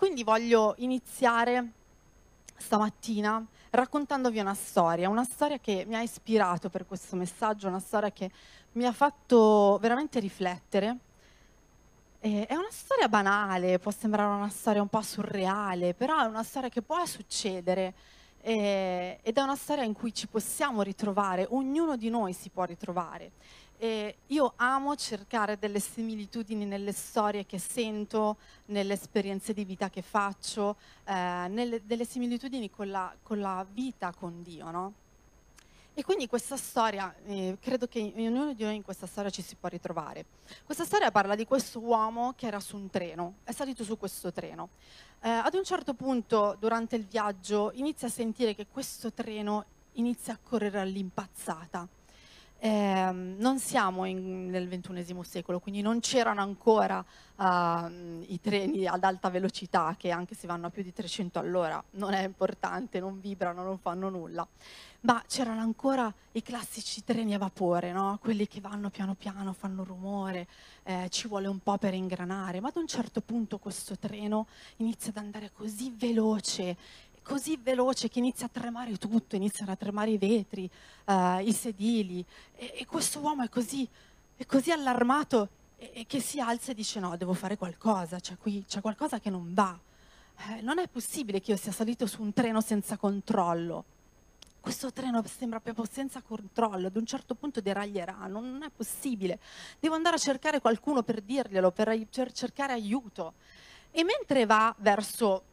quindi voglio iniziare stamattina raccontandovi una storia, una storia che mi ha ispirato per questo messaggio, una storia che mi ha fatto veramente riflettere. È una storia banale, può sembrare una storia un po' surreale, però è una storia che può succedere eh, ed è una storia in cui ci possiamo ritrovare, ognuno di noi si può ritrovare. E io amo cercare delle similitudini nelle storie che sento, nelle esperienze di vita che faccio, eh, nelle, delle similitudini con la, con la, vita con Dio, no? E quindi questa storia, eh, credo che ognuno di noi in questa storia ci si può ritrovare. Questa storia parla di questo uomo che era su un treno, è salito su questo treno. Eh, ad un certo punto, durante il viaggio, inizia a sentire che questo treno inizia a correre all'impazzata eh, non siamo in, nel XXI secolo, quindi non c'erano ancora uh, i treni ad alta velocità che anche se vanno a più di 300 all'ora non è importante, non vibrano, non fanno nulla. Ma c'erano ancora i classici treni a vapore, no? quelli che vanno piano piano, fanno rumore, eh, ci vuole un po' per ingranare, ma ad un certo punto questo treno inizia ad andare così veloce così veloce che inizia a tremare tutto, iniziano a tremare i vetri, uh, i sedili e, e, questo uomo è così, è così allarmato e, e, che si alza e dice no, devo fare qualcosa, c'è qui c'è qualcosa che non va. Eh, non è possibile che io sia salito su un treno senza controllo. Questo treno sembra proprio senza controllo, ad un certo punto deraglierà, non, non è possibile. Devo andare a cercare qualcuno per dirglielo, per, per cercare aiuto. E mentre va verso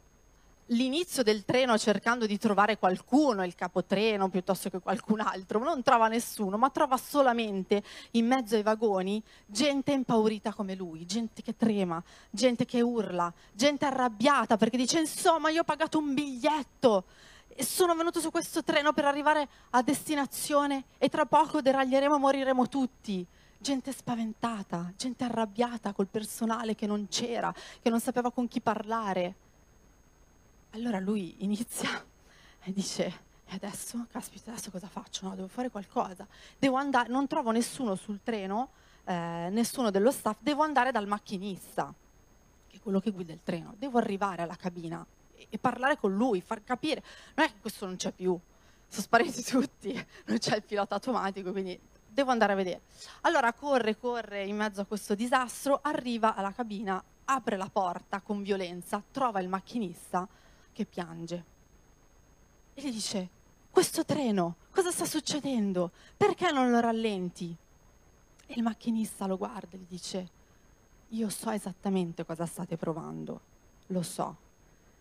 l'inizio del treno cercando di trovare qualcuno, il capotreno piuttosto che qualcun altro, non trova nessuno, ma trova solamente in mezzo ai vagoni gente impaurita come lui, gente che trema, gente che urla, gente arrabbiata perché dice insomma io ho pagato un biglietto e sono venuto su questo treno per arrivare a destinazione e tra poco deraglieremo moriremo tutti. Gente spaventata, gente arrabbiata col personale che non c'era, che non sapeva con chi parlare allora lui inizia e dice, e adesso, caspita, adesso cosa faccio? No, devo fare qualcosa. Devo andare, non trovo nessuno sul treno, eh, nessuno dello staff, devo andare dal macchinista, che è quello che guida il treno. Devo arrivare alla cabina e, e parlare con lui, far capire. Non è che questo non c'è più, sono spariti tutti, non c'è il pilota automatico, quindi devo andare a vedere. Allora corre, corre in mezzo a questo disastro, arriva alla cabina, apre la porta con violenza, trova il macchinista che piange. E gli dice, questo treno, cosa sta succedendo? Perché non lo rallenti? E il macchinista lo guarda e gli dice, io so esattamente cosa state provando, lo so,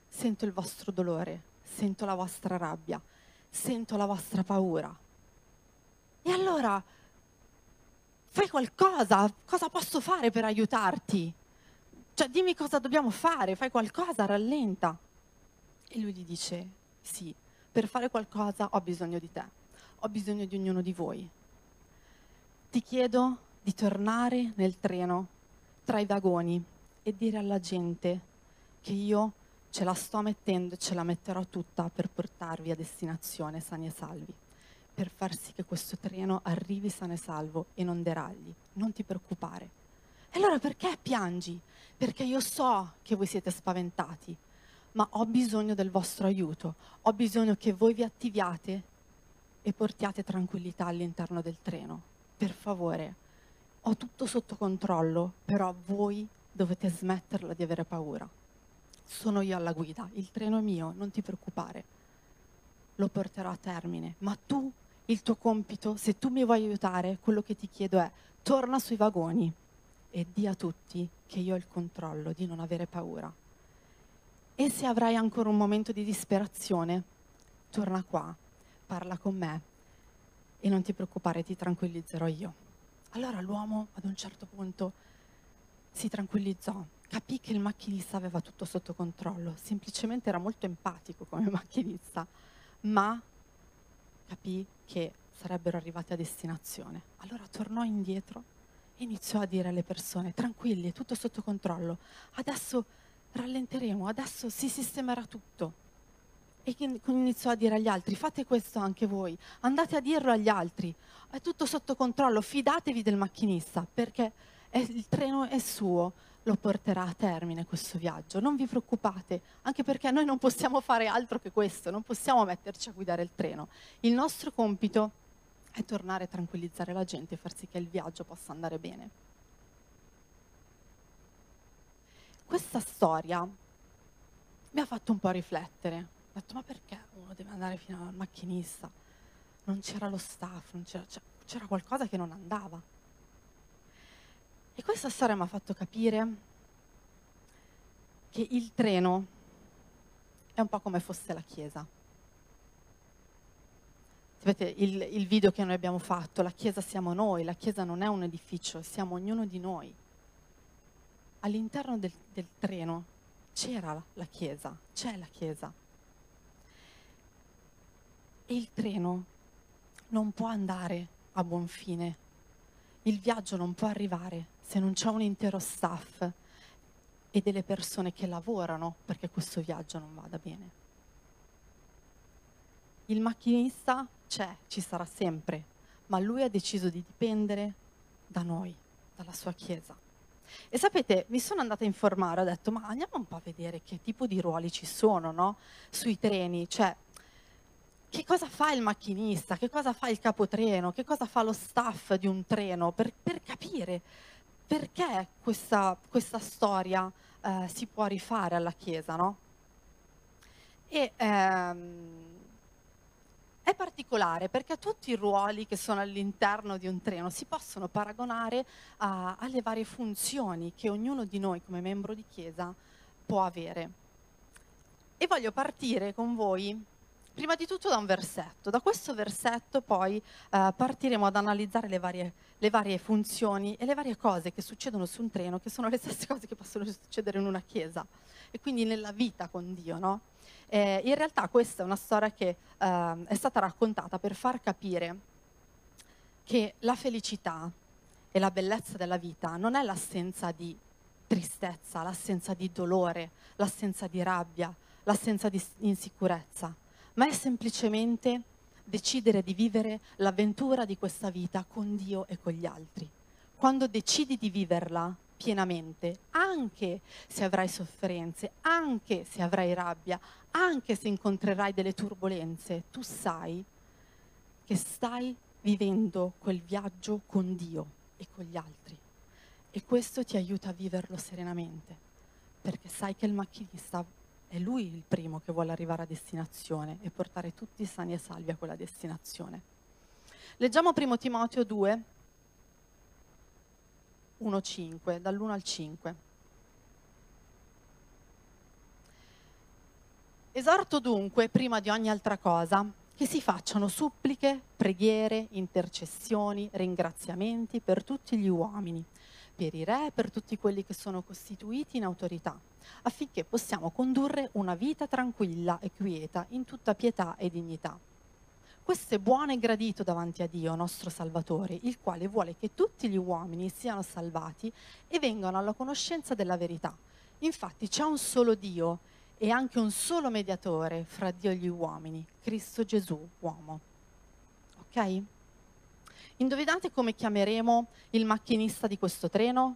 sento il vostro dolore, sento la vostra rabbia, sento la vostra paura. E allora, fai qualcosa, cosa posso fare per aiutarti? Cioè, dimmi cosa dobbiamo fare, fai qualcosa, rallenta. E lui gli dice, sì, per fare qualcosa ho bisogno di te, ho bisogno di ognuno di voi. Ti chiedo di tornare nel treno tra i vagoni e dire alla gente che io ce la sto mettendo e ce la metterò tutta per portarvi a destinazione sani e salvi, per far sì che questo treno arrivi sano e salvo e non deragli. Non ti preoccupare. E allora perché piangi? Perché io so che voi siete spaventati, ma ho bisogno del vostro aiuto, ho bisogno che voi vi attiviate e portiate tranquillità all'interno del treno. Per favore, ho tutto sotto controllo, però voi dovete smetterla di avere paura. Sono io alla guida, il treno è mio, non ti preoccupare. Lo porterò a termine, ma tu, il tuo compito, se tu mi vuoi aiutare, quello che ti chiedo è torna sui vagoni e di a tutti che io ho il controllo di non avere paura. E se avrai ancora un momento di disperazione, torna qua, parla con me e non ti preoccupare, ti tranquillizzerò io. Allora l'uomo ad un certo punto si tranquillizzò, capì che il macchinista aveva tutto sotto controllo, semplicemente era molto empatico come macchinista, ma capì che sarebbero arrivati a destinazione. Allora tornò indietro e iniziò a dire alle persone, tranquilli, è tutto sotto controllo, adesso rallenteremo, adesso si sistemerà tutto. E iniziò a dire agli altri, fate questo anche voi, andate a dirlo agli altri, è tutto sotto controllo, fidatevi del macchinista, perché è il treno è suo, lo porterà a termine questo viaggio. Non vi preoccupate, anche perché noi non possiamo fare altro che questo, non possiamo metterci a guidare il treno. Il nostro compito è tornare a tranquillizzare la gente e far sì che il viaggio possa andare bene. Questa storia mi ha fatto un po' riflettere. Ho detto, ma perché uno deve andare fino al macchinista? Non c'era lo staff, c'era, c'era qualcosa che non andava. E questa storia mi ha fatto capire che il treno è un po' come fosse la chiesa. Sapete, il, il video che noi abbiamo fatto, la chiesa siamo noi, la chiesa non è un edificio, siamo ognuno di noi. All'interno del, del treno c'era la chiesa, c'è la chiesa. E il treno non può andare a buon fine. Il viaggio non può arrivare se non c'è un intero staff e delle persone che lavorano perché questo viaggio non vada bene. Il macchinista c'è, ci sarà sempre, ma lui ha deciso di dipendere da noi, dalla sua Chiesa. E sapete, mi sono andata a informare, ho detto, ma andiamo un po' a vedere che tipo di ruoli ci sono, no? Sui treni, cioè, che cosa fa il macchinista, che cosa fa il capotreno, che cosa fa lo staff di un treno, per, per capire perché questa, questa storia eh, si può rifare alla Chiesa, no? E ehm, è particolare perché tutti i ruoli che sono all'interno di un treno si possono paragonare a, alle varie funzioni che ognuno di noi come membro di Chiesa può avere. E voglio partire con voi prima di tutto da un versetto. Da questo versetto poi eh, partiremo ad analizzare le varie, le varie, funzioni e le varie cose che succedono su un treno, che sono le stesse cose che possono succedere in una chiesa e quindi nella vita con Dio. No? Eh, in realtà questa è una storia che eh, è stata raccontata per far capire che la felicità e la bellezza della vita non è l'assenza di tristezza, l'assenza di dolore, l'assenza di rabbia, l'assenza di insicurezza ma è semplicemente decidere di vivere l'avventura di questa vita con Dio e con gli altri. Quando decidi di viverla pienamente, anche se avrai sofferenze, anche se avrai rabbia, anche se incontrerai delle turbulenze, tu sai che stai vivendo quel viaggio con Dio e con gli altri. E questo ti aiuta a viverlo serenamente, perché sai che il macchinista è lui il primo che vuole arrivare a destinazione e portare tutti sani e salvi a quella destinazione. Leggiamo primo Timoteo 2, 1, 5, dall'1 al 5. Esorto dunque, prima di ogni altra cosa, che si facciano suppliche, preghiere, intercessioni, ringraziamenti per tutti gli uomini, per i re per tutti quelli che sono costituiti in autorità affinché possiamo condurre una vita tranquilla e quieta in tutta pietà e dignità. Questo è buono e gradito davanti a Dio, nostro Salvatore, il quale vuole che tutti gli uomini siano salvati e vengano alla conoscenza della verità. Infatti c'è un solo Dio e anche un solo mediatore fra Dio e gli uomini, Cristo Gesù, uomo. Ok? Indovinate come chiameremo il macchinista di questo treno?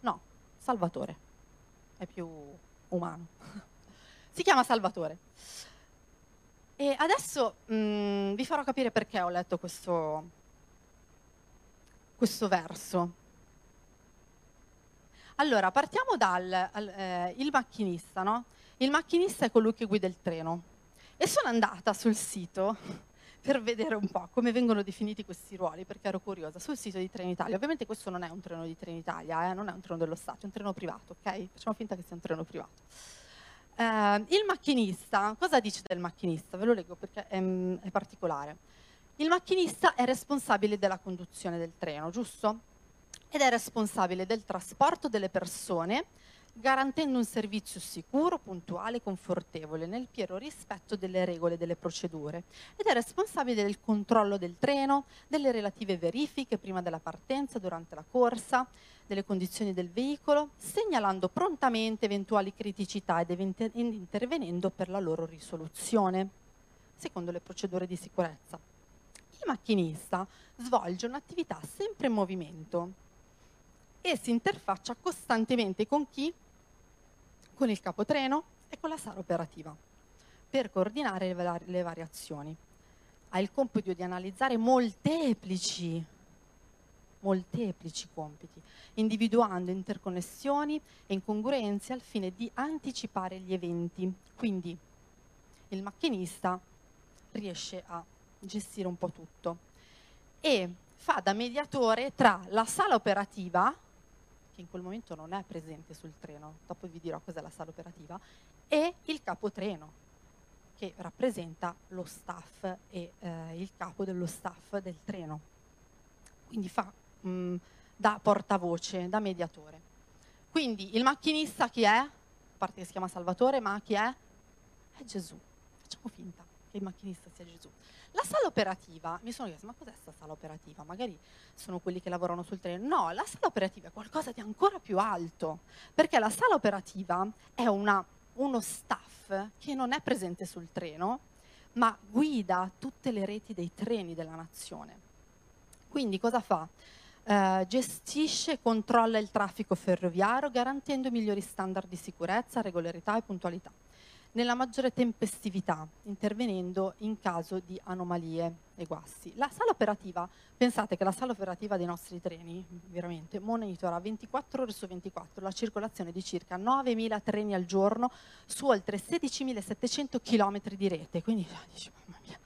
No, Salvatore è più umano. si chiama Salvatore. E adesso mh, mm, vi farò capire perché ho letto questo, questo verso. Allora, partiamo dal eh, il macchinista, no? Il macchinista è colui che guida il treno. E sono andata sul sito per vedere un po' come vengono definiti questi ruoli, perché ero curiosa, sul sito di Trenitalia. Ovviamente questo non è un treno di Trenitalia, eh? non è un treno dello Stato, è un treno privato, ok? Facciamo finta che sia un treno privato. Eh, il macchinista, cosa dice del macchinista? Ve lo leggo perché è, è particolare. Il macchinista è responsabile della conduzione del treno, giusto? Ed è responsabile del trasporto delle persone garantendo un servizio sicuro, puntuale e confortevole nel pieno rispetto delle regole e delle procedure ed è responsabile del controllo del treno, delle relative verifiche prima della partenza, durante la corsa, delle condizioni del veicolo, segnalando prontamente eventuali criticità ed intervenendo per la loro risoluzione, secondo le procedure di sicurezza. Il macchinista svolge un'attività sempre in movimento, e si interfaccia costantemente con chi? Con il capotreno e con la sala operativa per coordinare le, le variazioni. Ha il compito di analizzare molteplici, molteplici compiti, individuando interconnessioni e incongruenze al fine di anticipare gli eventi. Quindi il macchinista riesce a gestire un po' tutto e fa da mediatore tra la sala operativa, che in quel momento non è presente sul treno, dopo vi dirò cos'è la sala operativa, e il capotreno, che rappresenta lo staff e eh, il capo dello staff del treno. Quindi fa mh, mm, da portavoce, da mediatore. Quindi il macchinista chi è? A parte che si chiama Salvatore, ma chi è? È Gesù. Facciamo finta che il macchinista sia Gesù. La sala operativa, mi sono chiesto, ma cos'è questa sala operativa? Magari sono quelli che lavorano sul treno. No, la sala operativa è qualcosa di ancora più alto, perché la sala operativa è una, uno staff che non è presente sul treno, ma guida tutte le reti dei treni della nazione. Quindi cosa fa? Uh, gestisce e controlla il traffico ferroviario garantendo migliori standard di sicurezza, regolarità e puntualità nella maggiore tempestività, intervenendo in caso di anomalie e guasti. La sala operativa, pensate che la sala operativa dei nostri treni, veramente, monitora 24 ore su 24 la circolazione di circa 9.000 treni al giorno su oltre 16.700 km di rete, quindi ah, dici, mamma mia.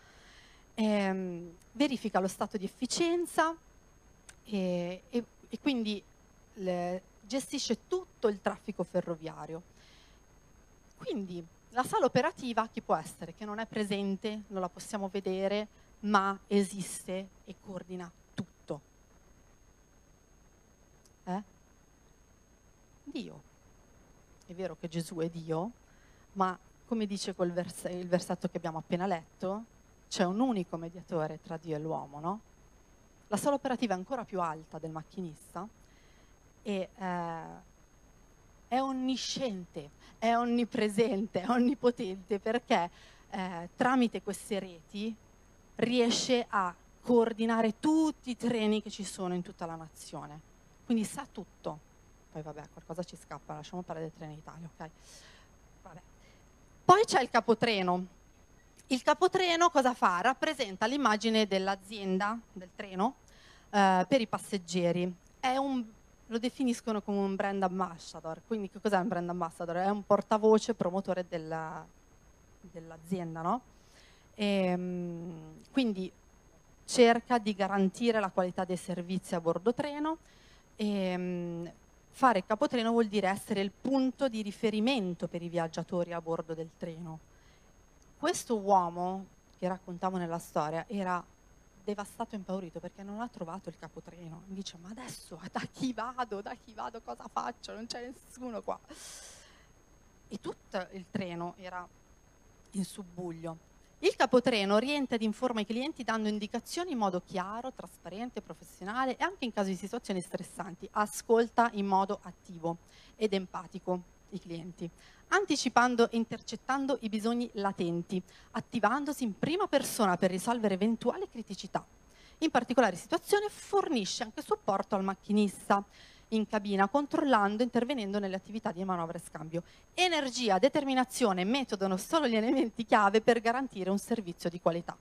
Ehm, verifica lo stato di efficienza e, e, e quindi le, gestisce tutto il traffico ferroviario. Quindi la sala operativa chi può essere? Che non è presente, non la possiamo vedere, ma esiste e coordina tutto. Eh? Dio. È vero che Gesù è Dio, ma come dice vers il versetto che abbiamo appena letto, c'è un unico mediatore tra Dio e l'uomo, no? La sala operativa è ancora più alta del macchinista e eh, è onnisciente, è onnipresente, è onnipotente perché eh, tramite queste reti riesce a coordinare tutti i treni che ci sono in tutta la nazione. Quindi sa tutto. Poi vabbè, qualcosa ci scappa, lasciamo parlare del treno Italia, ok? Vabbè. Poi c'è il capotreno. Il capotreno cosa fa? Rappresenta l'immagine dell'azienda, del treno, eh, per i passeggeri. È un lo definiscono come un brand ambassador. Quindi che cos'è un brand ambassador? È un portavoce promotore della, dell'azienda, no? E, ehm, quindi cerca di garantire la qualità dei servizi a bordo treno e ehm, fare capotreno vuol dire essere il punto di riferimento per i viaggiatori a bordo del treno. Questo uomo che raccontavo nella storia era devastato e impaurito perché non ha trovato il capotreno. Dice, ma adesso da chi vado? Da chi vado? Cosa faccio? Non c'è nessuno qua. E tutto il treno era in subbuglio. Il capotreno orienta ed informa i clienti dando indicazioni in modo chiaro, trasparente, professionale e anche in caso di situazioni stressanti. Ascolta in modo attivo ed empatico i clienti anticipando e intercettando i bisogni latenti, attivandosi in prima persona per risolvere eventuali criticità. In particolari situazioni fornisce anche supporto al macchinista in cabina, controllando e intervenendo nelle attività di manovra e scambio. Energia, determinazione e metodo sono gli elementi chiave per garantire un servizio di qualità.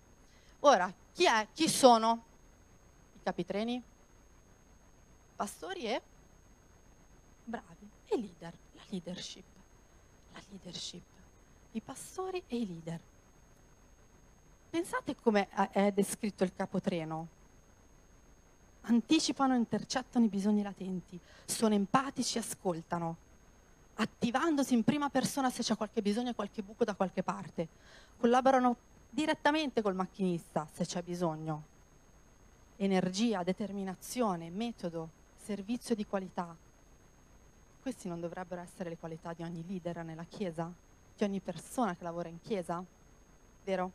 Ora, chi, è, chi sono i capitreni? Pastori e bravi, e leader, la leadership leadership, i pastori e i leader. Pensate come è descritto il capotreno. Anticipano e intercettano i bisogni latenti, sono empatici e ascoltano, attivandosi in prima persona se c'è qualche bisogno qualche buco da qualche parte. Collaborano direttamente col macchinista se c'è bisogno. Energia, determinazione, metodo, servizio di qualità, queste non dovrebbero essere le qualità di ogni leader nella Chiesa? Di ogni persona che lavora in Chiesa? Vero?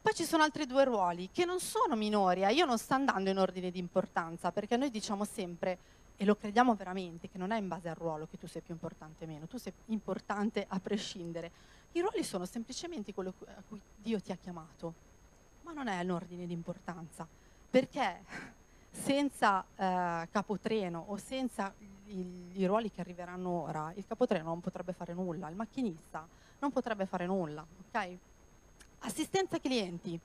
Poi ci sono altri due ruoli che non sono minori, eh? io non sto andando in ordine di importanza perché noi diciamo sempre, e lo crediamo veramente, che non è in base al ruolo che tu sei più importante o meno, tu sei importante a prescindere. I ruoli sono semplicemente quello a cui Dio ti ha chiamato, ma non è l'ordine di importanza, perché senza eh, capotreno o senza i, ruoli che arriveranno ora, il capotreno non potrebbe fare nulla, il macchinista non potrebbe fare nulla, ok? Assistenza clienti.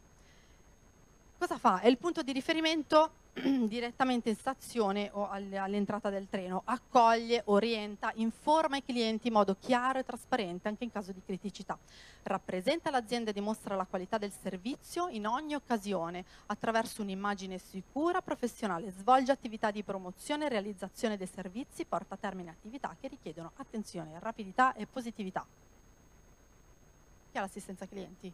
Cosa fa? È il punto di riferimento direttamente in stazione o all'entrata del treno, accoglie, orienta, informa i clienti in modo chiaro e trasparente anche in caso di criticità. Rappresenta l'azienda e dimostra la qualità del servizio in ogni occasione attraverso un'immagine sicura, professionale, svolge attività di promozione e realizzazione dei servizi, porta a termine attività che richiedono attenzione, rapidità e positività. Chi ha l'assistenza clienti?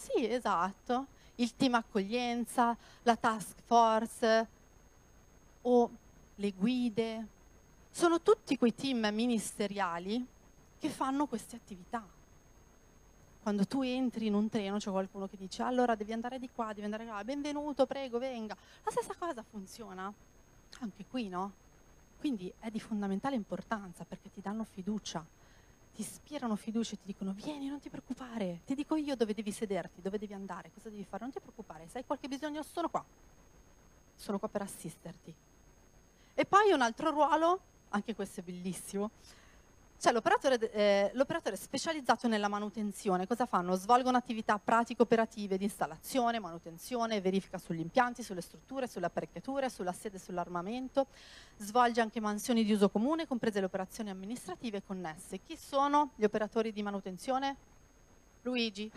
Sì, esatto. Il team accoglienza, la task force o le guide. Sono tutti quei team ministeriali che fanno queste attività. Quando tu entri in un treno c'è qualcuno che dice allora devi andare di qua, devi andare di là, benvenuto, prego, venga. La stessa cosa funziona anche qui, no? Quindi è di fondamentale importanza perché ti danno fiducia ti ispirano fiducia e ti dicono vieni, non ti preoccupare, ti dico io dove devi sederti, dove devi andare, cosa devi fare, non ti preoccupare, se hai qualche bisogno sono qua, sono qua per assisterti. E poi un altro ruolo, anche questo è bellissimo, c'è l'operatore, eh, l'operatore, specializzato nella manutenzione. Cosa fanno? Svolgono attività pratiche operative di installazione, manutenzione, verifica sugli impianti, sulle strutture, sulle apparecchiature, sulla sede e sull'armamento. Svolge anche mansioni di uso comune, comprese le operazioni amministrative connesse. Chi sono gli operatori di manutenzione? Luigi.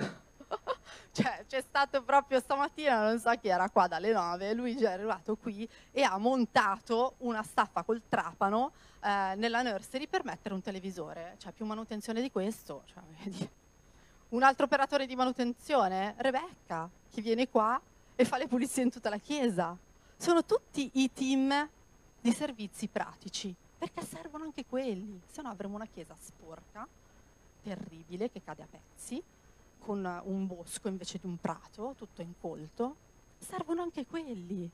cioè, c'è stato proprio stamattina, non so chi era qua dalle 9, Luigi è arrivato qui e ha montato una staffa col trapano eh, nella nursery per mettere un televisore. Cioè, più manutenzione di questo. Cioè, un altro operatore di manutenzione, Rebecca, che viene qua e fa le pulizie in tutta la chiesa. Sono tutti i team di servizi pratici, perché servono anche quelli, se no avremo una chiesa sporca, terribile, che cade a pezzi, con un bosco invece di un prato, tutto incolto. Servono anche quelli.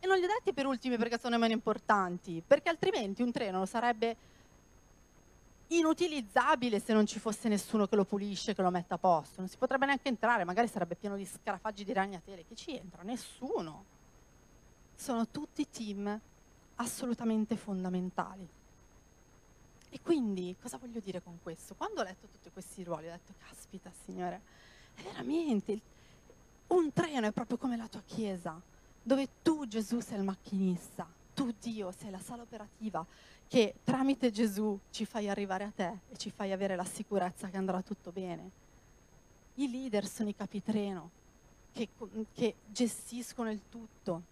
E non li ho detti per ultimi perché sono meno importanti, perché altrimenti un treno sarebbe inutilizzabile se non ci fosse nessuno che lo pulisce, che lo metta a posto. Non si potrebbe neanche entrare, magari sarebbe pieno di scarafaggi di ragnatele. Chi ci entra? Nessuno. Sono tutti team assolutamente fondamentali. E quindi cosa voglio dire con questo? Quando ho letto tutti questi ruoli ho detto, caspita signore, è veramente, un treno è proprio come la tua chiesa dove tu Gesù sei il macchinista, tu Dio sei la sala operativa che tramite Gesù ci fai arrivare a te e ci fai avere la sicurezza che andrà tutto bene. I leader sono i capitreno che, che gestiscono il tutto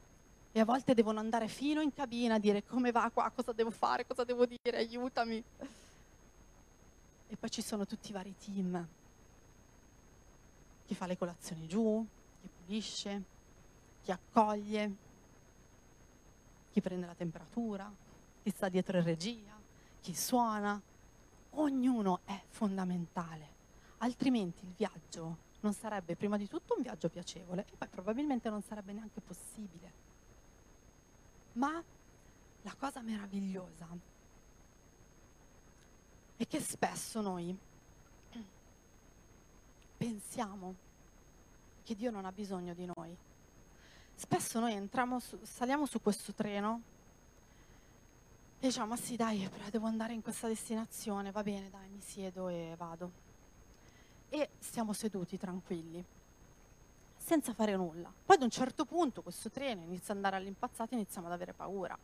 e a volte devono andare fino in cabina a dire come va qua, cosa devo fare, cosa devo dire, aiutami. E poi ci sono tutti i vari team. Chi fa le colazioni giù, chi pulisce, chi accoglie, chi prende la temperatura, chi sta dietro in regia, chi suona. Ognuno è fondamentale, altrimenti il viaggio non sarebbe prima di tutto un viaggio piacevole e poi probabilmente non sarebbe neanche possibile. Ma la cosa meravigliosa è che spesso noi pensiamo che Dio non ha bisogno di noi spesso noi su, saliamo su questo treno e diciamo, ma sì dai, però devo andare in questa destinazione, va bene, dai, mi siedo e vado. E stiamo seduti tranquilli, senza fare nulla. Poi ad un certo punto questo treno inizia ad andare all'impazzata e iniziamo ad avere paura.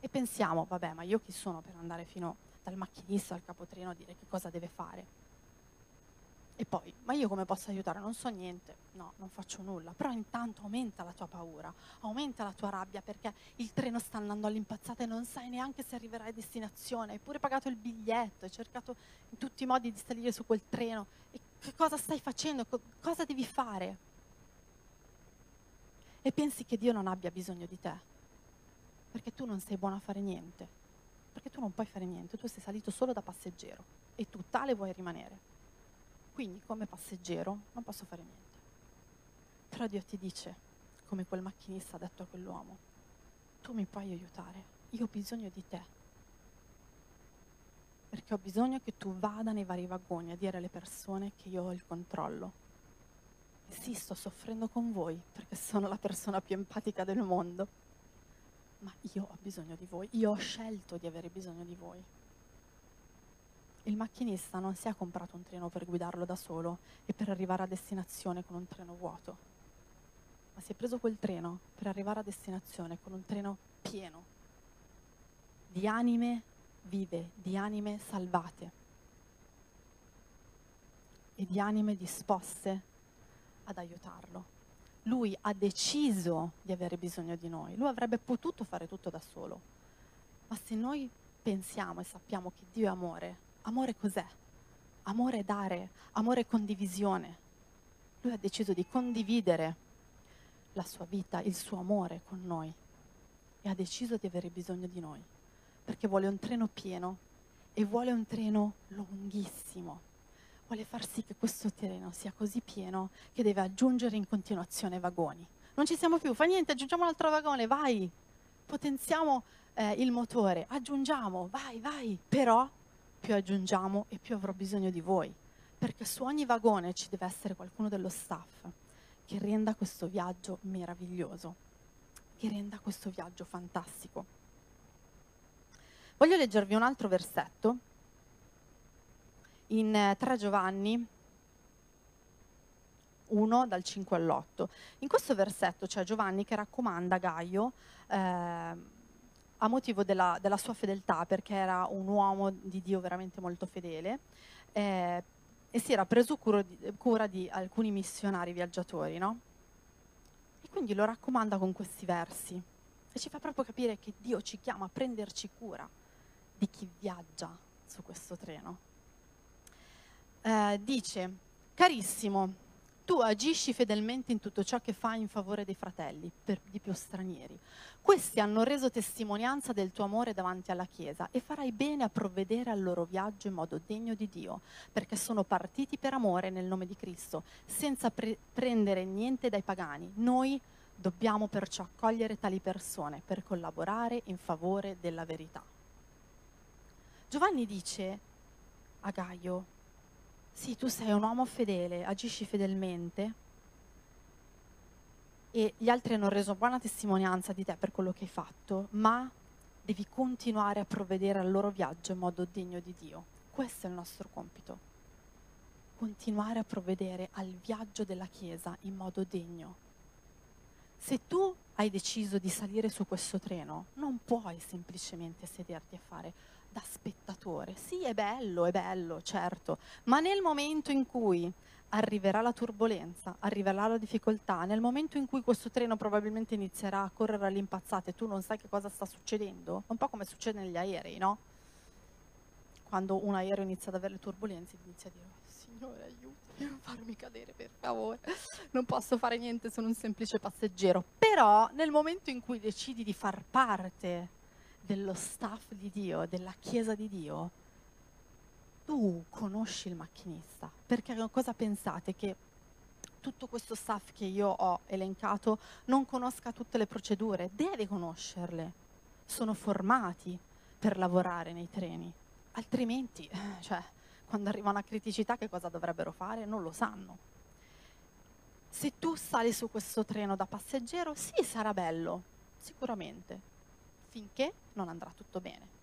E pensiamo, vabbè, ma io chi sono per andare fino dal macchinista al capotreno a dire che cosa deve fare? E poi, ma io come posso aiutare? Non so niente, no, non faccio nulla. Però intanto aumenta la tua paura, aumenta la tua rabbia perché il treno sta andando all'impazzata e non sai neanche se arriverai a destinazione. Hai pure pagato il biglietto, hai cercato in tutti i modi di salire su quel treno. E che cosa stai facendo? cosa devi fare? E pensi che Dio non abbia bisogno di te, perché tu non sei buono a fare niente, perché tu non puoi fare niente, tu sei salito solo da passeggero e tu tale vuoi rimanere. Quindi come passeggero non posso fare niente. Però Dio ti dice, come quel macchinista ha detto a quell'uomo, tu mi puoi aiutare, io ho bisogno di te. Perché ho bisogno che tu vada nei vari vagoni a dire alle persone che io ho il controllo. E sì, sto soffrendo con voi perché sono la persona più empatica del mondo, ma io ho bisogno di voi, io ho scelto di avere bisogno di voi. Il macchinista non si è comprato un treno per guidarlo da solo e per arrivare a destinazione con un treno vuoto, ma si è preso quel treno per arrivare a destinazione con un treno pieno di anime vive, di anime salvate e di anime disposte ad aiutarlo. Lui ha deciso di avere bisogno di noi, lui avrebbe potuto fare tutto da solo, ma se noi pensiamo e sappiamo che Dio è amore, Amore cos'è? Amore è dare, amore è condivisione. Lui ha deciso di condividere la sua vita, il suo amore con noi e ha deciso di avere bisogno di noi, perché vuole un treno pieno e vuole un treno lunghissimo. Vuole far sì che questo treno sia così pieno che deve aggiungere in continuazione vagoni. Non ci siamo più, fa niente, aggiungiamo un altro vagone, vai, potenziamo eh, il motore, aggiungiamo, vai, vai, però più aggiungiamo e più avrò bisogno di voi, perché su ogni vagone ci deve essere qualcuno dello staff che renda questo viaggio meraviglioso, che renda questo viaggio fantastico. Voglio leggervi un altro versetto in 3 Giovanni 1 dal 5 all'8. In questo versetto c'è Giovanni che raccomanda Gaio eh, a motivo della, della, sua fedeltà, perché era un uomo di Dio veramente molto fedele, eh, e si era preso cura di, cura di alcuni missionari viaggiatori, no? E quindi lo raccomanda con questi versi e ci fa proprio capire che Dio ci chiama a prenderci cura di chi viaggia su questo treno. Eh, dice, carissimo, tu agisci fedelmente in tutto ciò che fai in favore dei fratelli, per di più stranieri. Questi hanno reso testimonianza del tuo amore davanti alla Chiesa e farai bene a provvedere al loro viaggio in modo degno di Dio, perché sono partiti per amore nel nome di Cristo, senza pre- prendere niente dai pagani. Noi dobbiamo perciò accogliere tali persone per collaborare in favore della verità. Giovanni dice a Gaio, sì, tu sei un uomo fedele, agisci fedelmente e gli altri hanno reso buona testimonianza di te per quello che hai fatto, ma devi continuare a provvedere al loro viaggio in modo degno di Dio. Questo è il nostro compito. Continuare a provvedere al viaggio della Chiesa in modo degno. Se tu hai deciso di salire su questo treno, non puoi semplicemente sederti a fare da spettatore. Sì, è bello, è bello, certo, ma nel momento in cui arriverà la turbolenza, arriverà la difficoltà, nel momento in cui questo treno probabilmente inizierà a correre all'impazzata e tu non sai che cosa sta succedendo, un po' come succede negli aerei, no? Quando un aereo inizia ad avere le turbulenze, inizia a dire, Signore aiuto, non farmi cadere per favore, non posso fare niente, sono un semplice passeggero. Però nel momento in cui decidi di far parte dello staff di Dio, della Chiesa di Dio, tu conosci il macchinista. Perché cosa pensate? Che tutto questo staff che io ho elencato non conosca tutte le procedure? Deve conoscerle. Sono formati per lavorare nei treni. Altrimenti, cioè, quando arriva una criticità, che cosa dovrebbero fare? Non lo sanno. Se tu sali su questo treno da passeggero, sì, sarà bello, sicuramente finché non andrà tutto bene.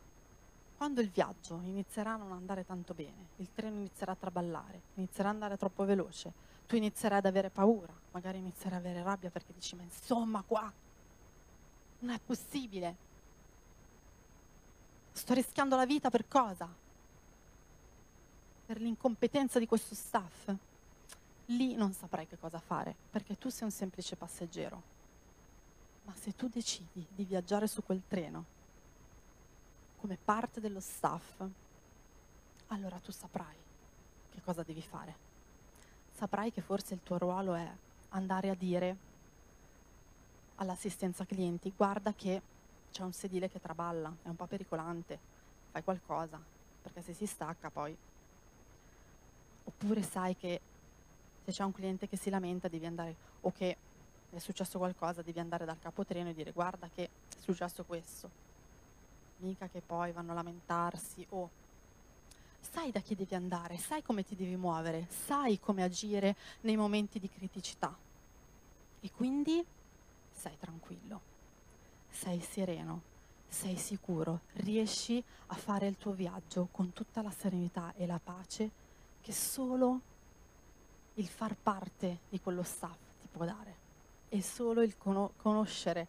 Quando il viaggio inizierà a non andare tanto bene, il treno inizierà a traballare, inizierà ad andare troppo veloce, tu inizierai ad avere paura, magari inizierai ad avere rabbia perché dici ma insomma qua non è possibile. Sto rischiando la vita per cosa? Per l'incompetenza di questo staff? Lì non saprai che cosa fare, perché tu sei un semplice passeggero. Ma se tu decidi di viaggiare su quel treno come parte dello staff, allora tu saprai che cosa devi fare. Saprai che forse il tuo ruolo è andare a dire all'assistenza clienti, guarda che c'è un sedile che traballa, è un po' pericolante, fai qualcosa, perché se si stacca poi... Oppure sai che se c'è un cliente che si lamenta devi andare, o che è successo qualcosa, devi andare dal capotreno e dire guarda che è successo questo. Mica che poi vanno a lamentarsi o sai da chi devi andare, sai come ti devi muovere, sai come agire nei momenti di criticità. E quindi sei tranquillo, sei sereno, sei sicuro, riesci a fare il tuo viaggio con tutta la serenità e la pace che solo il far parte di quello staff ti può dare. E solo il conoscere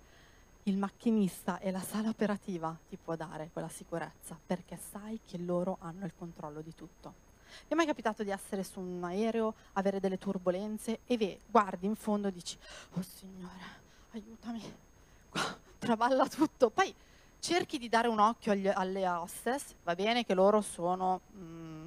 il macchinista e la sala operativa ti può dare quella sicurezza perché sai che loro hanno il controllo di tutto. Mi è mai capitato di essere su un aereo, avere delle turbulenze e ve, guardi in fondo e dici, oh signore, aiutami, qua traballa tutto. Poi cerchi di dare un occhio agli, alle hostess, va bene che loro sono... Mm,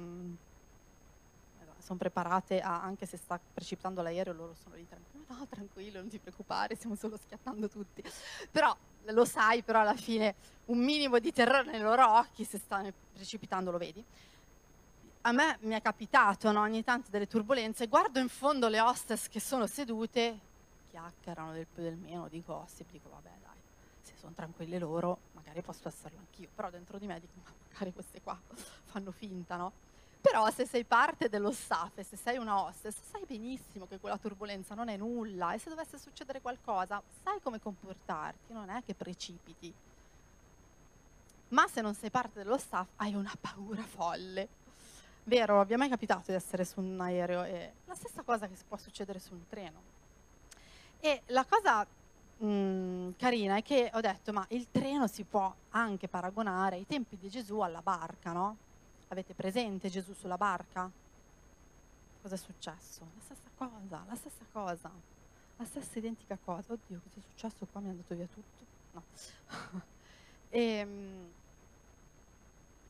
sono preparate a, anche se sta precipitando l'aereo, loro sono lì tranquilli, no tranquillo, non ti preoccupare, stiamo solo schiattando tutti. Però lo sai, però alla fine un minimo di terrore nei loro occhi, se sta precipitando lo vedi. A me mi è capitato no, ogni tanto delle turbulenze, guardo in fondo le hostess che sono sedute, chiacchierano del più del meno di gossip, dico vabbè dai, se sono tranquille loro, magari posso esserlo anch'io, però dentro di me dico ma magari queste qua fanno finta, no? Però se sei parte dello staff e se sei una hostess, sai benissimo che quella turbolenza non è nulla e se dovesse succedere qualcosa, sai come comportarti, non è che precipiti. Ma se non sei parte dello staff, hai una paura folle. Vero, vi è mai capitato di essere su un aereo? È la stessa cosa che può succedere su un treno. E la cosa mm, carina è che ho detto, ma il treno si può anche paragonare ai tempi di Gesù alla barca, no? Avete presente Gesù sulla barca? Cosa è successo? La stessa cosa, la stessa cosa, la stessa identica cosa. Oddio, cosa è successo qua? Mi è andato via tutto? No. e, ehm,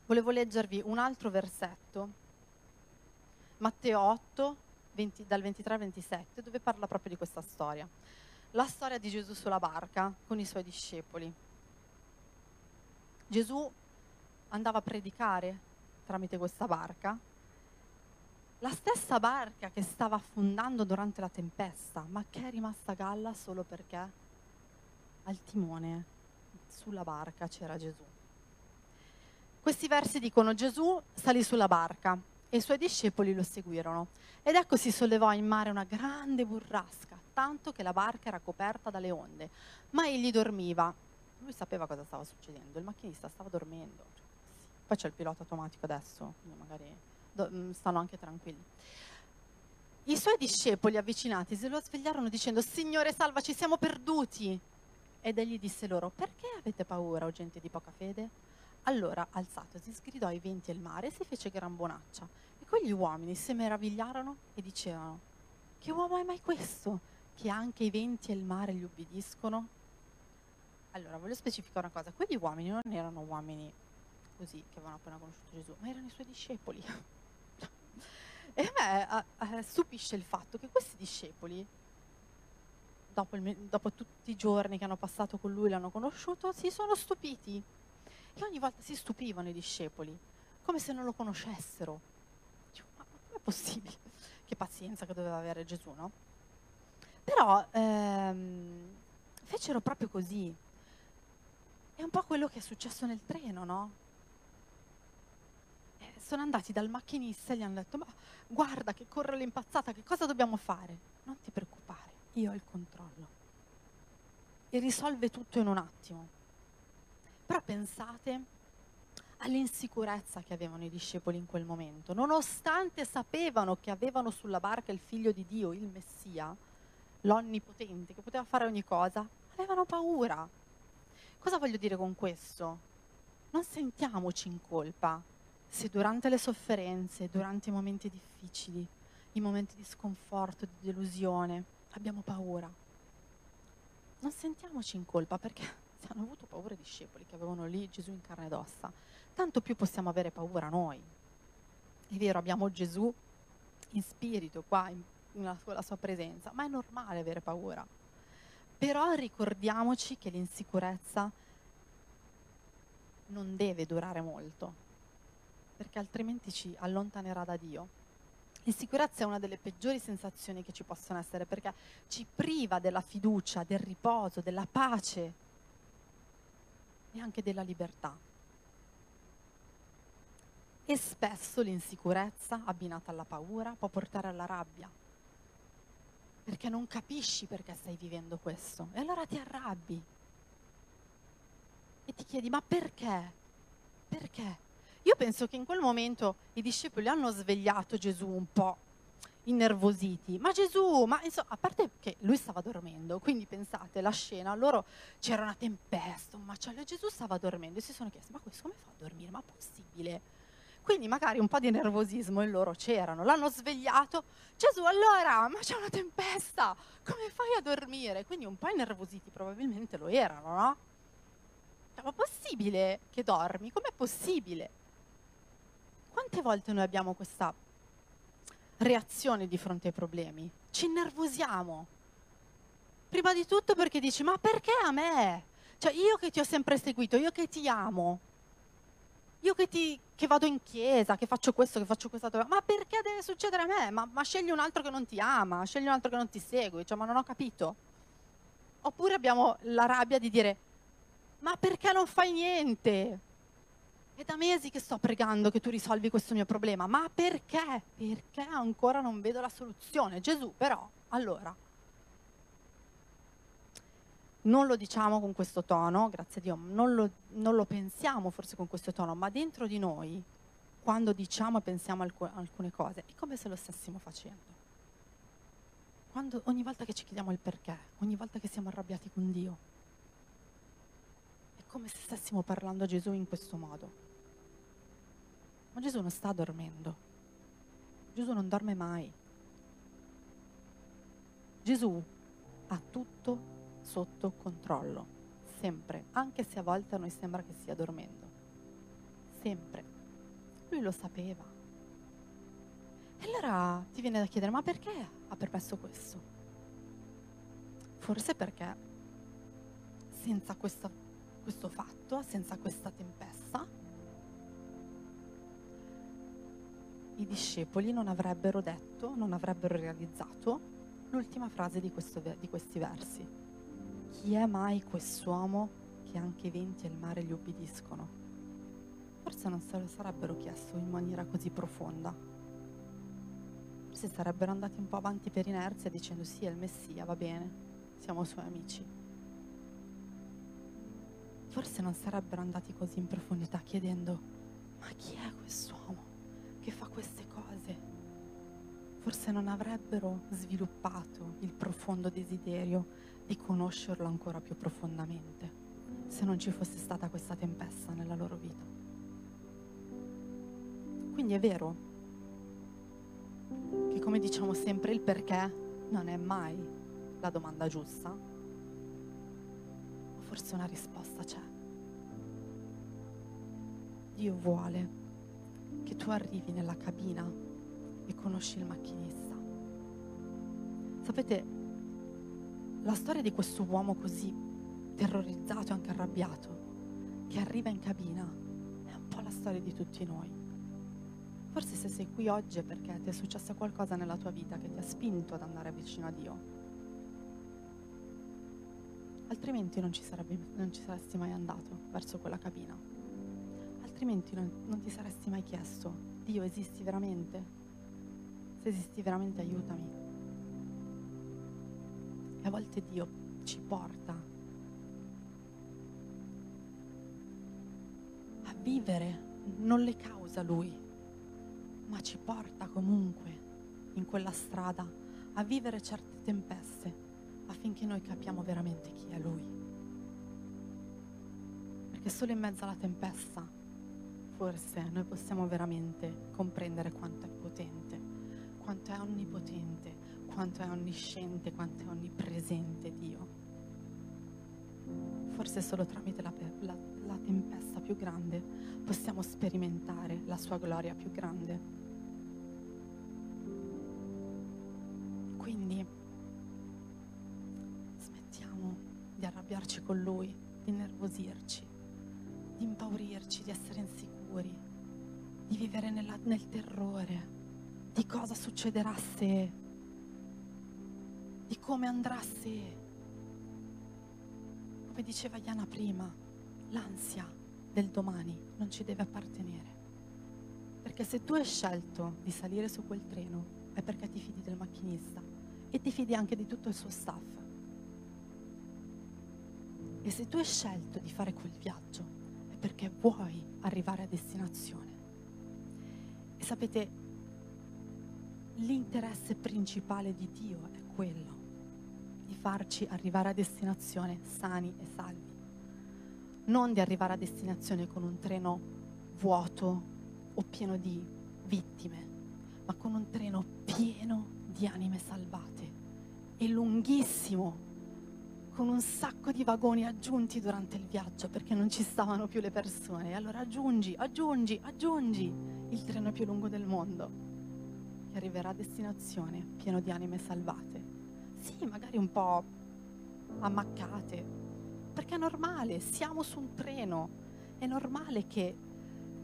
volevo leggervi un altro versetto, Matteo 8, 20, dal 23 al 27, dove parla proprio di questa storia. La storia di Gesù sulla barca con i suoi discepoli. Gesù andava a predicare tramite questa barca, la stessa barca che stava affondando durante la tempesta, ma che è rimasta a galla solo perché al timone sulla barca c'era Gesù. Questi versi dicono Gesù salì sulla barca e i suoi discepoli lo seguirono ed ecco si sollevò in mare una grande burrasca, tanto che la barca era coperta dalle onde, ma egli dormiva. Lui sapeva cosa stava succedendo, il macchinista stava dormendo. Poi c'è il pilota automatico adesso, quindi magari do, mm, stanno anche tranquilli. I suoi discepoli avvicinati se lo svegliarono dicendo Signore salvaci, siamo perduti. Ed egli disse loro, perché avete paura, o gente di poca fede? Allora, alzatosi, sgridò i venti e il mare e si fece gran bonaccia. E quegli uomini si meravigliarono e dicevano, che uomo è mai questo, che anche i venti e il mare gli ubbidiscono? Allora, voglio specificare una cosa, quegli uomini non erano uomini così che avevano appena conosciuto Gesù, ma erano i suoi discepoli. e a me stupisce il fatto che questi discepoli, dopo, il, dopo tutti i giorni che hanno passato con lui, l'hanno conosciuto, si sono stupiti. E ogni volta si stupivano i discepoli, come se non lo conoscessero. Dico, ma com'è possibile? Che pazienza che doveva avere Gesù, no? Però ehm, fecero proprio così. È un po' quello che è successo nel treno, no? Sono andati dal macchinista e gli hanno detto, ma guarda che corre l'impazzata, che cosa dobbiamo fare? Non ti preoccupare, io ho il controllo. E risolve tutto in un attimo. Però pensate all'insicurezza che avevano i discepoli in quel momento. Nonostante sapevano che avevano sulla barca il figlio di Dio, il Messia, l'onnipotente, che poteva fare ogni cosa, avevano paura. Cosa voglio dire con questo? Non sentiamoci in colpa se durante le sofferenze, durante i momenti difficili, i momenti di sconforto, di delusione, abbiamo paura, non sentiamoci in colpa perché se hanno avuto paura i discepoli che avevano lì Gesù in carne ed ossa, tanto più possiamo avere paura noi. È vero, abbiamo Gesù in spirito qua, in, nella sua, sua presenza, ma è normale avere paura. Però ricordiamoci che l'insicurezza non deve durare molto, perché altrimenti ci allontanerà da Dio. L'insicurezza è una delle peggiori sensazioni che ci possono essere perché ci priva della fiducia, del riposo, della pace e anche della libertà. E spesso l'insicurezza abbinata alla paura può portare alla rabbia. Perché non capisci perché stai vivendo questo. E allora ti arrabbi. E ti chiedi, ma perché? Perché? Io penso che in quel momento i discepoli hanno svegliato Gesù un po' innervositi. Ma Gesù, ma insomma, a parte che lui stava dormendo, quindi pensate, la scena, loro c'era una tempesta, un macello, Gesù stava dormendo e si sono chiesti, ma questo come fa a dormire? Ma possibile? Quindi magari un po' di nervosismo in loro c'erano, l'hanno svegliato, Gesù allora, ma c'è una tempesta, come fai a dormire? Quindi un po' innervositi probabilmente lo erano, no? Ma possibile che dormi? Com'è possibile? Quante volte noi abbiamo questa reazione di fronte ai problemi. Ci innervosiamo. Prima di tutto perché dici, ma perché a me? Cioè io che ti ho sempre seguito, io che ti amo, io che, ti, che vado in chiesa, che faccio questo, che faccio quest'altro, ma perché deve succedere a me? Ma, ma, scegli un altro che non ti ama, scegli un altro che non ti segue, cioè ma non ho capito. Oppure abbiamo la rabbia di dire, ma perché non fai niente? È da mesi che sto pregando che tu risolvi questo mio problema, ma perché? Perché ancora non vedo la soluzione. Gesù, però, allora, non lo diciamo con questo tono, grazie a Dio, non lo, non lo pensiamo forse con questo tono, ma dentro di noi, quando diciamo e pensiamo alc- alcune cose, è come se lo stessimo facendo. Quando, ogni volta che ci chiediamo il perché, ogni volta che siamo arrabbiati con Dio, è come se stessimo parlando a Gesù in questo modo. Ma Gesù non sta dormendo. Gesù non dorme mai. Gesù ha tutto sotto controllo, sempre, anche se a volte a noi sembra che stia dormendo. Sempre. Lui lo sapeva. E allora ti viene da chiedere, ma perché ha permesso questo? Forse perché senza questa, questo fatto, senza questa tempesta, i discepoli non avrebbero detto, non avrebbero realizzato l'ultima frase di, questo, di questi versi. Chi è mai quest'uomo che anche i venti e il mare gli ubbidiscono? Forse non se lo sarebbero chiesto in maniera così profonda. Forse sarebbero andati un po' avanti per inerzia dicendo sì, è il Messia, va bene, siamo suoi amici. Forse non sarebbero andati così in profondità chiedendo ma chi è quest'uomo? Forse non avrebbero sviluppato il profondo desiderio di conoscerlo ancora più profondamente se non ci fosse stata questa tempesta nella loro vita. Quindi è vero che come diciamo sempre il perché non è mai la domanda giusta, ma forse una risposta c'è. Dio vuole che tu arrivi nella cabina e conosci il macchinista. Sapete, la storia di questo uomo così terrorizzato e anche arrabbiato, che arriva in cabina, è un po' la storia di tutti noi. Forse se sei qui oggi è perché ti è successo qualcosa nella tua vita che ti ha spinto ad andare vicino a Dio. Altrimenti non ci, sarebbe, non ci saresti mai andato verso quella cabina altrimenti non, non ti saresti mai chiesto, Dio esisti veramente? Se esisti veramente aiutami. E a volte Dio ci porta a vivere, non le causa Lui, ma ci porta comunque in quella strada a vivere certe tempeste affinché noi capiamo veramente chi è Lui. Perché solo in mezzo alla tempesta forse noi possiamo veramente comprendere quanto è potente, quanto è onnipotente, quanto è onnisciente, quanto è onnipresente Dio. Forse solo tramite la, la, la tempesta più grande possiamo sperimentare la sua gloria più grande. Quindi smettiamo di arrabbiarci con Lui, di nervosirci, di impaurirci, di essere insicuri di vivere nella, nel terrore, di cosa succederà se, di come andrà se. Come diceva Iana prima, l'ansia del domani non ci deve appartenere, Perché se tu hai scelto di salire su quel treno è perché ti fidi del macchinista e ti fidi anche di tutto il suo staff. E se tu hai scelto di fare quel viaggio è perché vuoi arrivare a destinazione. E sapete, l'interesse principale di Dio è quello di farci arrivare a destinazione sani e salvi. Non di arrivare a destinazione con un treno vuoto o pieno di vittime, ma con un treno pieno di anime salvate e lunghissimo, con un sacco di vagoni aggiunti durante il viaggio perché non ci stavano più le persone. E allora aggiungi, aggiungi, aggiungi il treno più lungo del mondo arriverà a destinazione pieno di anime salvate. Sì, magari un po' ammaccate, perché è normale, siamo su un treno, è normale che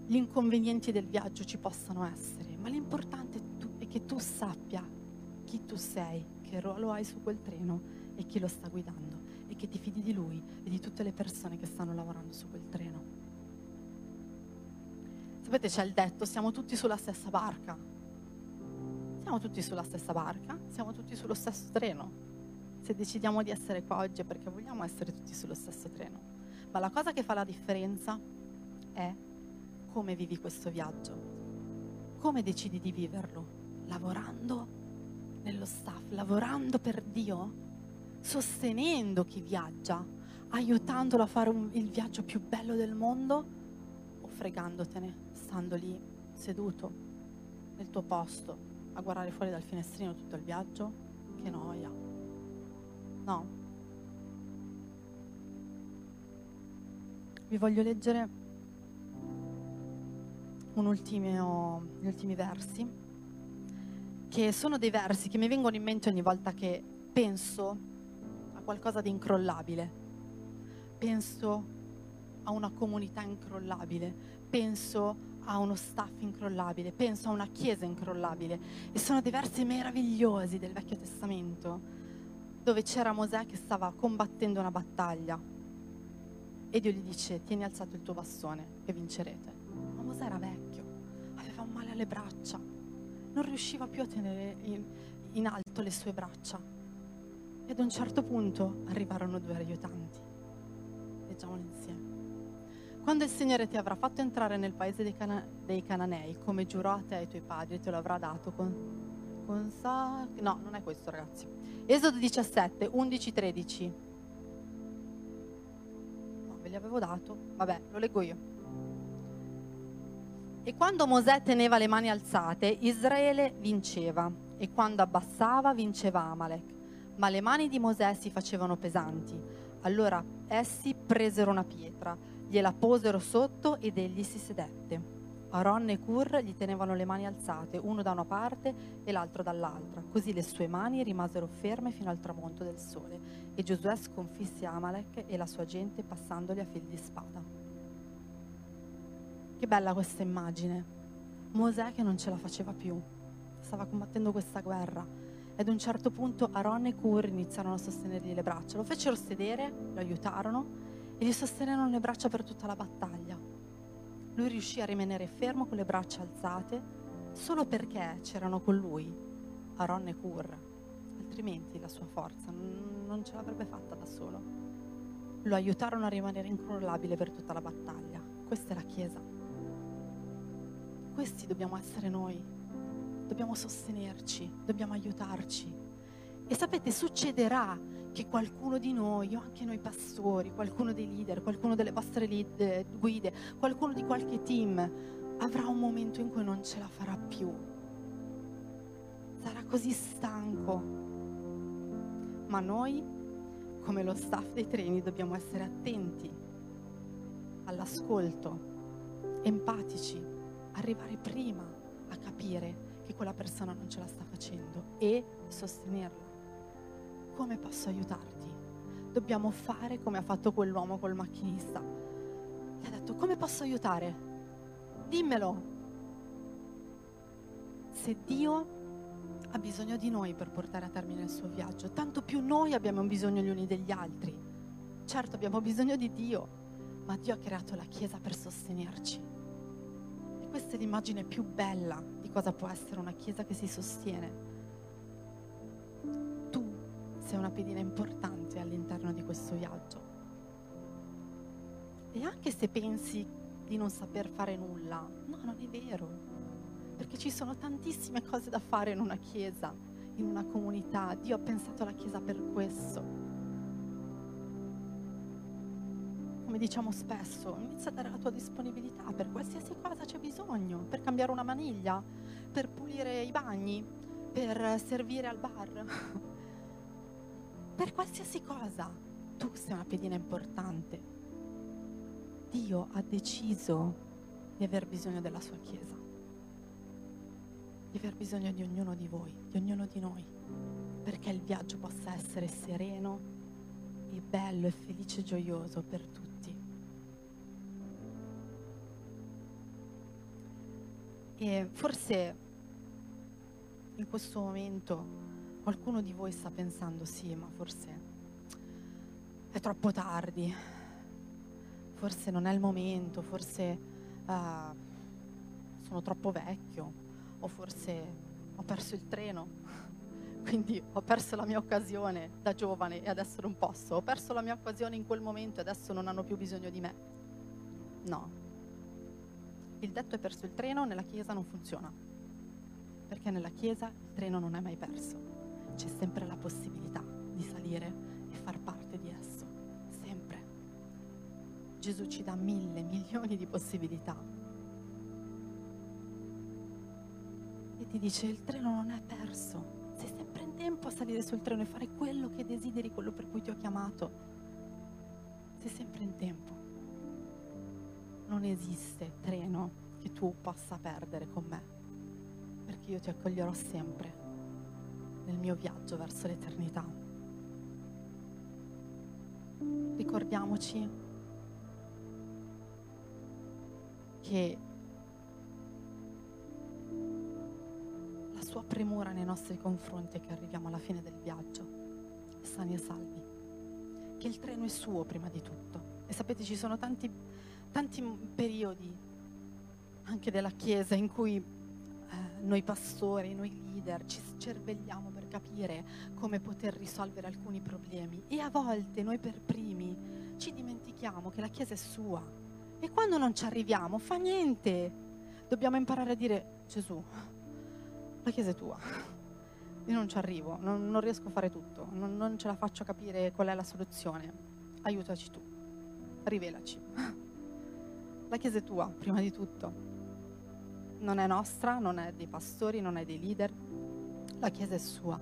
gli inconvenienti del viaggio ci possano essere, ma l'importante è che tu sappia chi tu sei, che ruolo hai su quel treno e chi lo sta guidando e che ti fidi di lui e di tutte le persone che stanno lavorando su quel treno. Sapete, c'è il detto, siamo tutti sulla stessa barca. Siamo tutti sulla stessa barca, siamo tutti sullo stesso treno. Se decidiamo di essere qua oggi è perché vogliamo essere tutti sullo stesso treno. Ma la cosa che fa la differenza è come vivi questo viaggio? Come decidi di viverlo? Lavorando nello staff, lavorando per Dio, sostenendo chi viaggia, aiutandolo a fare un, il viaggio più bello del mondo o fregandotene, stando lì seduto nel tuo posto a guardare fuori dal finestrino tutto il viaggio? Che noia. No. Vi voglio leggere un ultimo, gli ultimi versi, che sono dei versi che mi vengono in mente ogni volta che penso a qualcosa di incrollabile, penso a una comunità incrollabile, penso a uno staff incrollabile, penso a una chiesa incrollabile. E sono dei versi meravigliosi del Vecchio Testamento, dove c'era Mosè che stava combattendo una battaglia. E Dio gli dice, tieni alzato il tuo bastone e vincerete. Mosè era vecchio, aveva un male alle braccia, non riusciva più a tenere in, in alto le sue braccia. E ad un certo punto arrivarono due aiutanti. Leggiamolo insieme. Quando il Signore ti avrà fatto entrare nel paese dei, cana- dei Cananei, come giurò a te e ai tuoi padri, te lo avrà dato con, con sa... No, non è questo ragazzi. Esodo 17, 11, 13. No, ve li avevo dato. Vabbè, lo leggo io. E quando Mosè teneva le mani alzate, Israele vinceva, e quando abbassava, vinceva Amalek. Ma le mani di Mosè si facevano pesanti. Allora essi presero una pietra, gliela posero sotto ed egli si sedette. Aaron e Cur gli tenevano le mani alzate, uno da una parte e l'altro dall'altra. Così le sue mani rimasero ferme fino al tramonto del sole. E Giosuè sconfisse Amalek e la sua gente passandoli a fil di spada. Che bella questa immagine. Mosè che non ce la faceva più, stava combattendo questa guerra. E ad un certo punto Aaron e Cur iniziarono a sostenergli le braccia. Lo fecero sedere, lo aiutarono e gli sostenerono le braccia per tutta la battaglia. Lui riuscì a rimanere fermo con le braccia alzate solo perché c'erano con lui Aaron e Cur. Altrimenti la sua forza non ce l'avrebbe fatta da solo. Lo aiutarono a rimanere incrollabile per tutta la battaglia. Questa è la Chiesa. Questi dobbiamo essere noi. Dobbiamo sostenerci, dobbiamo aiutarci. E sapete, succederà che qualcuno di noi, o anche noi pastori, qualcuno dei leader, qualcuno delle vostre lead, guide, qualcuno di qualche team, avrà un momento in cui non ce la farà più. Sarà così stanco. Ma noi, come lo staff dei treni, dobbiamo essere attenti all'ascolto, empatici arrivare prima a capire che quella persona non ce la sta facendo e sostenerla. Come posso aiutarti? Dobbiamo fare come ha fatto quell'uomo col macchinista. Gli ha detto, come posso aiutare? Dimmelo. Se Dio ha bisogno di noi per portare a termine il suo viaggio, tanto più noi abbiamo bisogno gli uni degli altri. Certo abbiamo bisogno di Dio, ma Dio ha creato la Chiesa per sostenerci questa è l'immagine più bella di cosa può essere una chiesa che si sostiene. Sei una pedina importante all'interno di questo viaggio. E anche se pensi di non saper fare nulla, no, non è vero, perché ci sono tantissime cose da fare in una chiesa, in una comunità. Dio ha pensato alla chiesa per questo. Come diciamo spesso, inizia a dare la tua disponibilità per qualsiasi cosa c'è bisogno, per cambiare una maniglia, per pulire i bagni, per servire al bar, per qualsiasi cosa. Tu sei una pedina importante Dio ha deciso di aver bisogno della sua Chiesa, di aver bisogno di ognuno di voi, di ognuno di noi, perché il viaggio possa essere sereno e bello e felice e gioioso per tutti. E forse in questo momento qualcuno di voi sta pensando, sì, ma forse è troppo tardi, forse non è il momento, forse uh, sono troppo vecchio o forse ho perso il treno, quindi ho perso la mia occasione da giovane e adesso non posso, ho perso la mia occasione in quel momento e adesso non hanno più bisogno di me. No. Il detto è perso il treno, nella chiesa non funziona, perché nella chiesa il treno non è mai perso, c'è sempre la possibilità di salire e far parte di esso. Gesù ci dà mille, milioni di possibilità. E ti dice il treno non è perso, sei sempre in tempo a salire sul treno e fare quello che desideri, quello per cui ti ho chiamato. Sei sempre in tempo. Non esiste treno che tu possa perdere con me, perché io ti accoglierò sempre nel mio viaggio verso l'eternità. Ricordiamoci che la sua premura nei nostri confronti è che arriviamo alla fine del viaggio, sani e salvi, che il treno è suo prima di tutto. E sapete, ci sono tanti, tanti periodi anche della Chiesa in cui eh, noi pastori, noi leader ci cervelliamo per capire come poter risolvere alcuni problemi e a volte noi per primi ci dimentichiamo che la Chiesa è sua e quando non ci arriviamo, fa niente. Dobbiamo imparare a dire, Gesù, la Chiesa è tua. Io non ci arrivo, non, non riesco a fare tutto, non, non ce la faccio capire qual è la soluzione. Aiutaci tu, rivelaci. La Chiesa è tua, prima di tutto. Non è nostra, non è dei pastori, non è dei leader. La Chiesa è sua,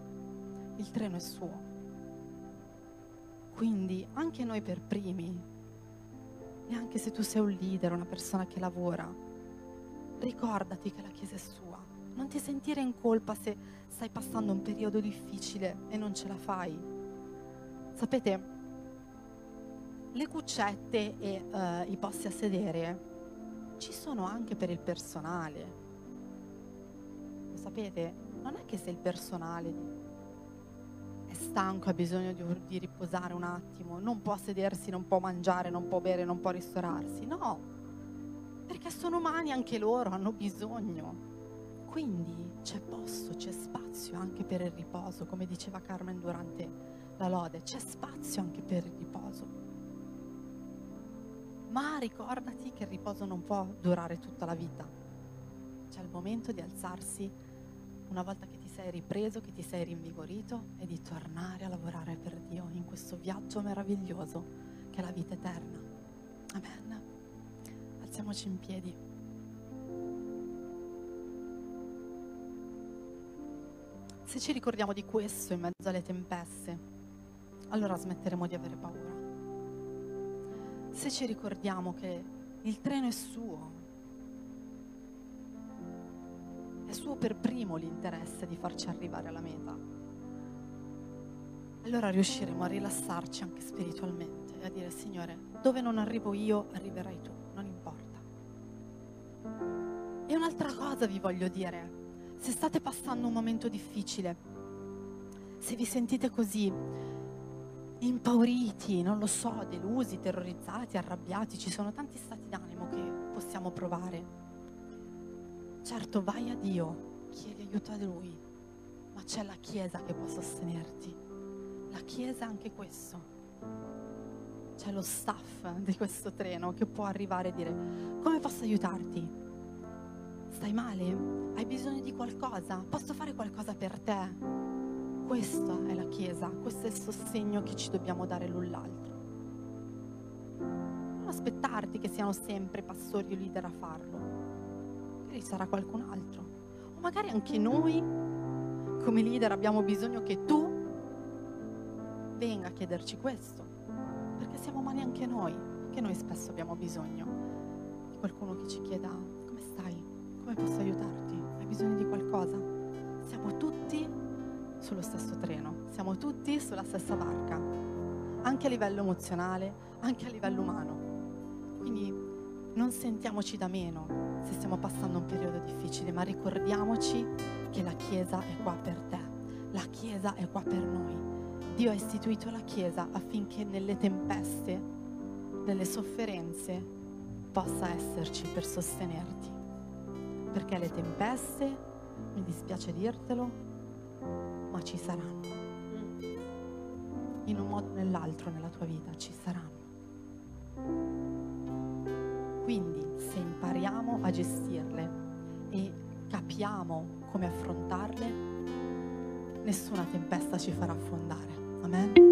il treno è suo. Quindi anche noi per primi e anche se tu sei un leader, una persona che lavora, ricordati che la Chiesa è sua. Non ti sentire in colpa se stai passando un periodo difficile e non ce la fai. Sapete, le cuccette e uh, i posti a sedere ci sono anche per il personale. Lo sapete? Non è che se il personale è stanco, ha bisogno di, di, riposare un attimo, non può sedersi, non può mangiare, non può bere, non può ristorarsi. No, perché sono umani anche loro, hanno bisogno. Quindi c'è posto, c'è spazio anche per il riposo, come diceva Carmen durante la lode, c'è spazio anche per il riposo. Ma ricordati che il riposo non può durare tutta la vita. C'è il momento di alzarsi una volta che ti sei ripreso, che ti sei rinvigorito e di tornare a lavorare per Dio in questo viaggio meraviglioso che è la vita eterna. Amen. Alziamoci in piedi. Se ci ricordiamo di questo in mezzo alle tempeste, allora smetteremo di avere paura. Se ci ricordiamo che il treno è suo, è suo per primo l'interesse di farci arrivare alla meta. Allora riusciremo a rilassarci anche spiritualmente e a dire Signore, dove non arrivo io, arriverai tu, non importa. E un'altra cosa vi voglio dire, se state passando un momento difficile, se vi sentite così impauriti, non lo so, delusi, terrorizzati, arrabbiati, ci sono tanti stati d'animo che possiamo provare Certo, vai a Dio, chiedi aiuto a Lui, ma c'è la Chiesa che può sostenerti. La Chiesa è anche questo. C'è lo staff di questo treno che può arrivare e dire come posso aiutarti? Stai male? Hai bisogno di qualcosa? Posso fare qualcosa per te? Questa è la Chiesa, questo è il sostegno che ci dobbiamo dare l'un l'altro. Non aspettarti che siano sempre pastori o leader a farlo. Magari sarà qualcun altro. O magari anche noi, come leader, abbiamo bisogno che tu venga a chiederci questo. Perché siamo umani anche noi, che noi spesso abbiamo bisogno di qualcuno che ci chieda come stai, come posso aiutarti, hai bisogno di qualcosa. Siamo tutti sullo stesso treno, siamo tutti sulla stessa barca, anche a livello emozionale, anche a livello umano. Quindi non sentiamoci da meno se stiamo passando un periodo difficile, ma ricordiamoci che la Chiesa è qua per te, la Chiesa è qua per noi. Dio ha istituito la Chiesa affinché nelle tempeste, nelle sofferenze, possa esserci per sostenerti. Perché le tempeste, mi dispiace dirtelo, ma ci saranno. In un modo o nell'altro nella tua vita ci saranno. Quindi se impariamo a gestirle e capiamo come affrontarle, nessuna tempesta ci farà affondare. Amen.